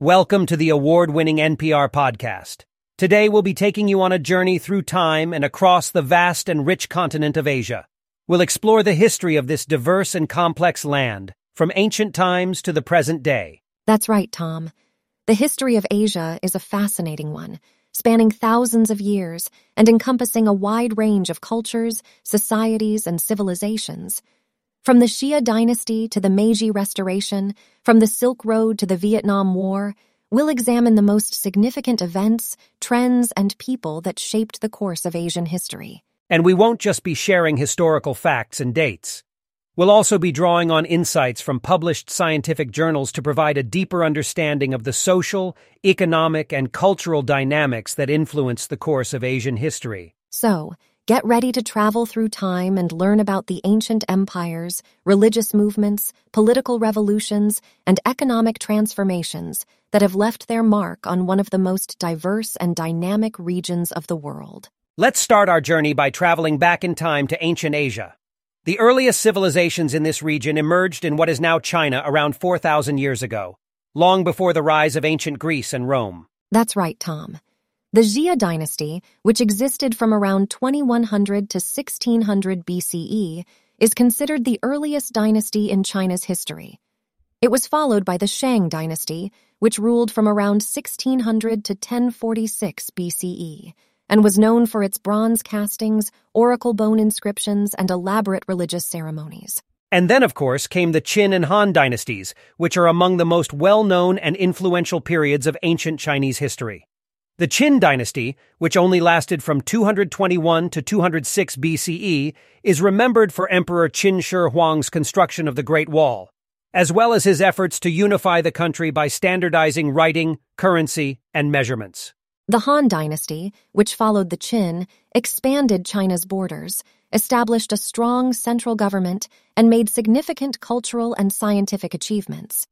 Welcome to the award winning NPR podcast. Today we'll be taking you on a journey through time and across the vast and rich continent of Asia. We'll explore the history of this diverse and complex land, from ancient times to the present day. That's right, Tom. The history of Asia is a fascinating one, spanning thousands of years and encompassing a wide range of cultures, societies, and civilizations. From the Xia dynasty to the Meiji Restoration, from the Silk Road to the Vietnam War, we'll examine the most significant events, trends, and people that shaped the course of Asian history. And we won't just be sharing historical facts and dates. We'll also be drawing on insights from published scientific journals to provide a deeper understanding of the social, economic, and cultural dynamics that influence the course of Asian history. So, Get ready to travel through time and learn about the ancient empires, religious movements, political revolutions, and economic transformations that have left their mark on one of the most diverse and dynamic regions of the world. Let's start our journey by traveling back in time to ancient Asia. The earliest civilizations in this region emerged in what is now China around 4,000 years ago, long before the rise of ancient Greece and Rome. That's right, Tom. The Xia dynasty, which existed from around 2100 to 1600 BCE, is considered the earliest dynasty in China's history. It was followed by the Shang dynasty, which ruled from around 1600 to 1046 BCE, and was known for its bronze castings, oracle bone inscriptions, and elaborate religious ceremonies. And then, of course, came the Qin and Han dynasties, which are among the most well known and influential periods of ancient Chinese history. The Qin dynasty, which only lasted from 221 to 206 BCE, is remembered for Emperor Qin Shi Huang's construction of the Great Wall, as well as his efforts to unify the country by standardizing writing, currency, and measurements. The Han dynasty, which followed the Qin, expanded China's borders, established a strong central government, and made significant cultural and scientific achievements.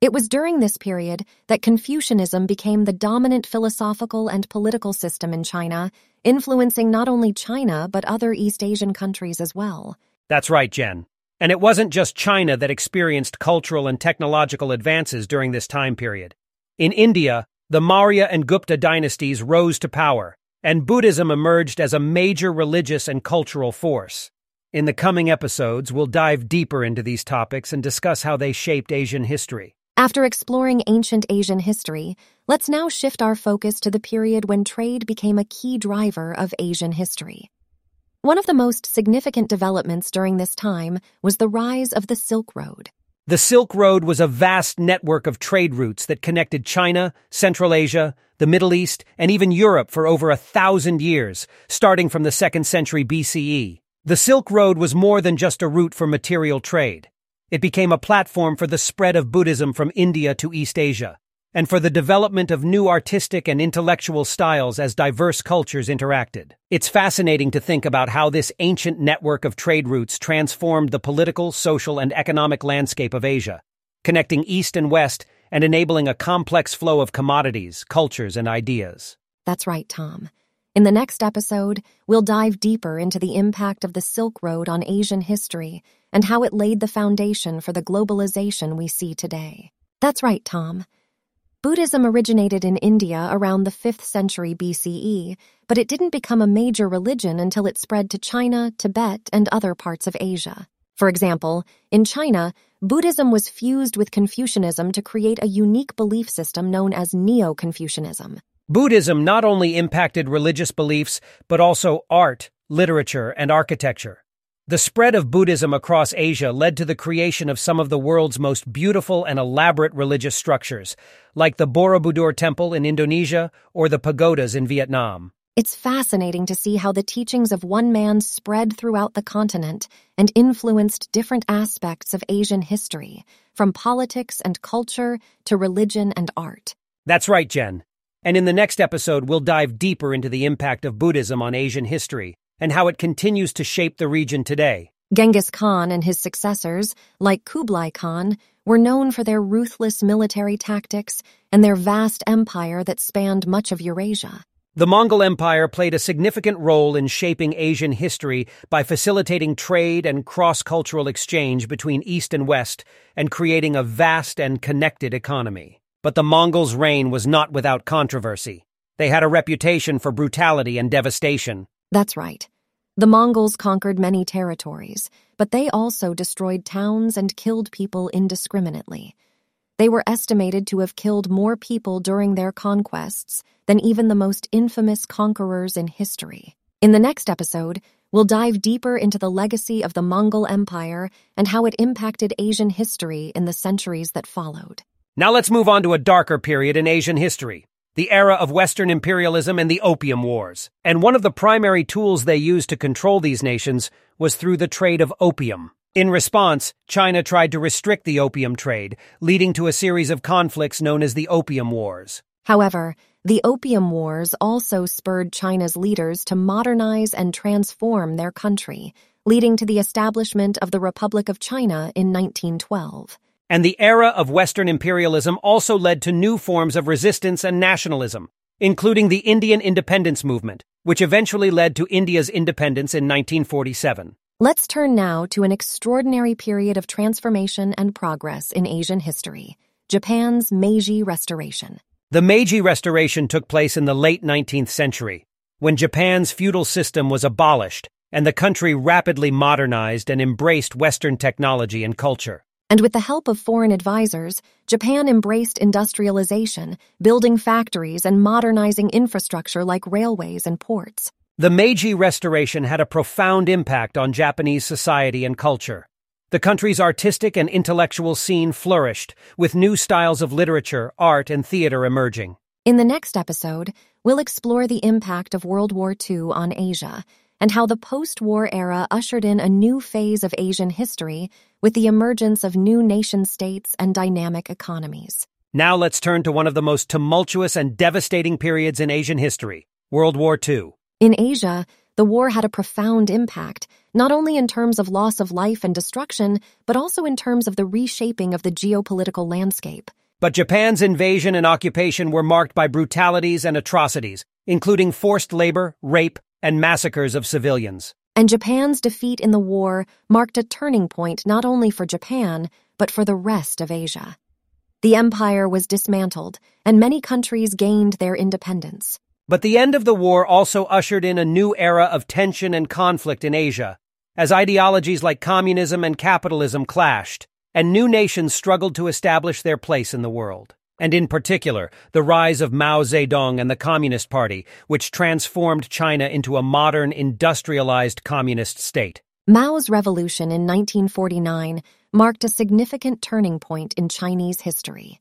It was during this period that Confucianism became the dominant philosophical and political system in China, influencing not only China but other East Asian countries as well. That's right, Jen. And it wasn't just China that experienced cultural and technological advances during this time period. In India, the Maurya and Gupta dynasties rose to power, and Buddhism emerged as a major religious and cultural force. In the coming episodes, we'll dive deeper into these topics and discuss how they shaped Asian history. After exploring ancient Asian history, let's now shift our focus to the period when trade became a key driver of Asian history. One of the most significant developments during this time was the rise of the Silk Road. The Silk Road was a vast network of trade routes that connected China, Central Asia, the Middle East, and even Europe for over a thousand years, starting from the second century BCE. The Silk Road was more than just a route for material trade. It became a platform for the spread of Buddhism from India to East Asia, and for the development of new artistic and intellectual styles as diverse cultures interacted. It's fascinating to think about how this ancient network of trade routes transformed the political, social, and economic landscape of Asia, connecting East and West and enabling a complex flow of commodities, cultures, and ideas. That's right, Tom. In the next episode, we'll dive deeper into the impact of the Silk Road on Asian history and how it laid the foundation for the globalization we see today. That's right, Tom. Buddhism originated in India around the 5th century BCE, but it didn't become a major religion until it spread to China, Tibet, and other parts of Asia. For example, in China, Buddhism was fused with Confucianism to create a unique belief system known as Neo Confucianism. Buddhism not only impacted religious beliefs, but also art, literature, and architecture. The spread of Buddhism across Asia led to the creation of some of the world's most beautiful and elaborate religious structures, like the Borobudur Temple in Indonesia or the pagodas in Vietnam. It's fascinating to see how the teachings of one man spread throughout the continent and influenced different aspects of Asian history, from politics and culture to religion and art. That's right, Jen. And in the next episode, we'll dive deeper into the impact of Buddhism on Asian history and how it continues to shape the region today. Genghis Khan and his successors, like Kublai Khan, were known for their ruthless military tactics and their vast empire that spanned much of Eurasia. The Mongol Empire played a significant role in shaping Asian history by facilitating trade and cross cultural exchange between East and West and creating a vast and connected economy. But the Mongols' reign was not without controversy. They had a reputation for brutality and devastation. That's right. The Mongols conquered many territories, but they also destroyed towns and killed people indiscriminately. They were estimated to have killed more people during their conquests than even the most infamous conquerors in history. In the next episode, we'll dive deeper into the legacy of the Mongol Empire and how it impacted Asian history in the centuries that followed. Now let's move on to a darker period in Asian history the era of Western imperialism and the Opium Wars. And one of the primary tools they used to control these nations was through the trade of opium. In response, China tried to restrict the opium trade, leading to a series of conflicts known as the Opium Wars. However, the Opium Wars also spurred China's leaders to modernize and transform their country, leading to the establishment of the Republic of China in 1912. And the era of Western imperialism also led to new forms of resistance and nationalism, including the Indian independence movement, which eventually led to India's independence in 1947. Let's turn now to an extraordinary period of transformation and progress in Asian history Japan's Meiji Restoration. The Meiji Restoration took place in the late 19th century, when Japan's feudal system was abolished and the country rapidly modernized and embraced Western technology and culture. And with the help of foreign advisors, Japan embraced industrialization, building factories and modernizing infrastructure like railways and ports. The Meiji Restoration had a profound impact on Japanese society and culture. The country's artistic and intellectual scene flourished, with new styles of literature, art, and theater emerging. In the next episode, we'll explore the impact of World War II on Asia and how the post war era ushered in a new phase of Asian history with the emergence of new nation states and dynamic economies. Now let's turn to one of the most tumultuous and devastating periods in Asian history World War II. In Asia, the war had a profound impact, not only in terms of loss of life and destruction, but also in terms of the reshaping of the geopolitical landscape. But Japan's invasion and occupation were marked by brutalities and atrocities, including forced labor, rape, and massacres of civilians. And Japan's defeat in the war marked a turning point not only for Japan, but for the rest of Asia. The empire was dismantled, and many countries gained their independence. But the end of the war also ushered in a new era of tension and conflict in Asia, as ideologies like communism and capitalism clashed, and new nations struggled to establish their place in the world and in particular, the rise of Mao Zedong and the Communist Party, which transformed China into a modern, industrialized communist state. Mao's revolution in 1949 marked a significant turning point in Chinese history.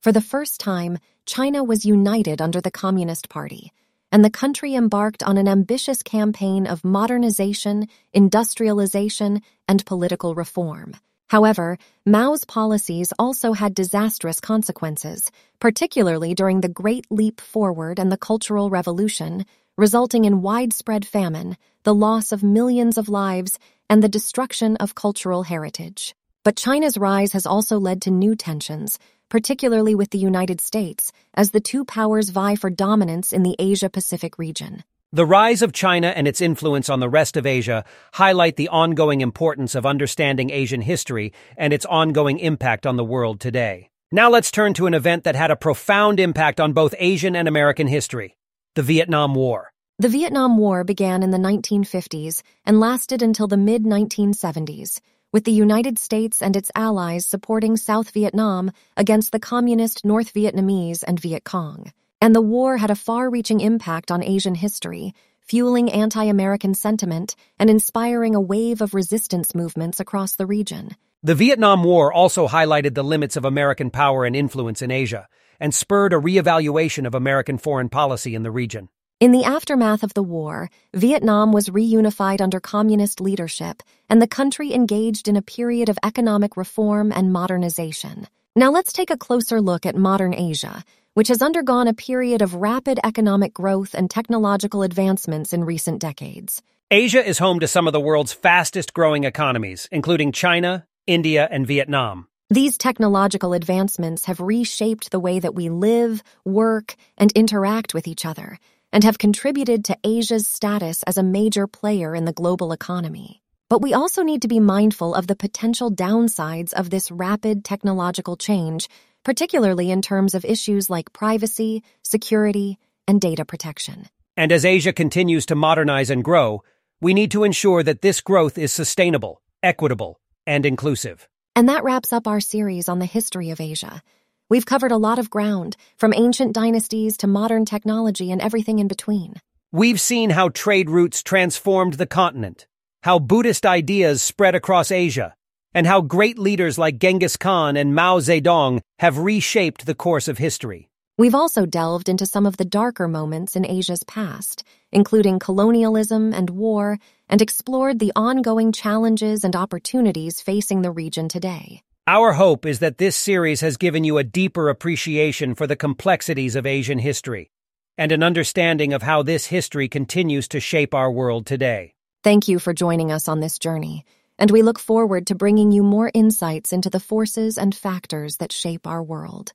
For the first time, China was united under the Communist Party, and the country embarked on an ambitious campaign of modernization, industrialization, and political reform. However, Mao's policies also had disastrous consequences, particularly during the Great Leap Forward and the Cultural Revolution, resulting in widespread famine, the loss of millions of lives, and the destruction of cultural heritage. But China's rise has also led to new tensions, particularly with the United States, as the two powers vie for dominance in the Asia Pacific region. The rise of China and its influence on the rest of Asia highlight the ongoing importance of understanding Asian history and its ongoing impact on the world today. Now let's turn to an event that had a profound impact on both Asian and American history the Vietnam War. The Vietnam War began in the 1950s and lasted until the mid 1970s, with the United States and its allies supporting South Vietnam against the communist North Vietnamese and Viet Cong. And the war had a far reaching impact on Asian history, fueling anti American sentiment and inspiring a wave of resistance movements across the region. The Vietnam War also highlighted the limits of American power and influence in Asia and spurred a reevaluation of American foreign policy in the region. In the aftermath of the war, Vietnam was reunified under communist leadership, and the country engaged in a period of economic reform and modernization. Now let's take a closer look at modern Asia, which has undergone a period of rapid economic growth and technological advancements in recent decades. Asia is home to some of the world's fastest growing economies, including China, India, and Vietnam. These technological advancements have reshaped the way that we live, work, and interact with each other, and have contributed to Asia's status as a major player in the global economy. But we also need to be mindful of the potential downsides of this rapid technological change particularly in terms of issues like privacy, security, and data protection. And as Asia continues to modernize and grow, we need to ensure that this growth is sustainable, equitable, and inclusive. And that wraps up our series on the history of Asia. We've covered a lot of ground, from ancient dynasties to modern technology and everything in between. We've seen how trade routes transformed the continent, how Buddhist ideas spread across Asia, and how great leaders like Genghis Khan and Mao Zedong have reshaped the course of history. We've also delved into some of the darker moments in Asia's past, including colonialism and war, and explored the ongoing challenges and opportunities facing the region today. Our hope is that this series has given you a deeper appreciation for the complexities of Asian history and an understanding of how this history continues to shape our world today. Thank you for joining us on this journey, and we look forward to bringing you more insights into the forces and factors that shape our world.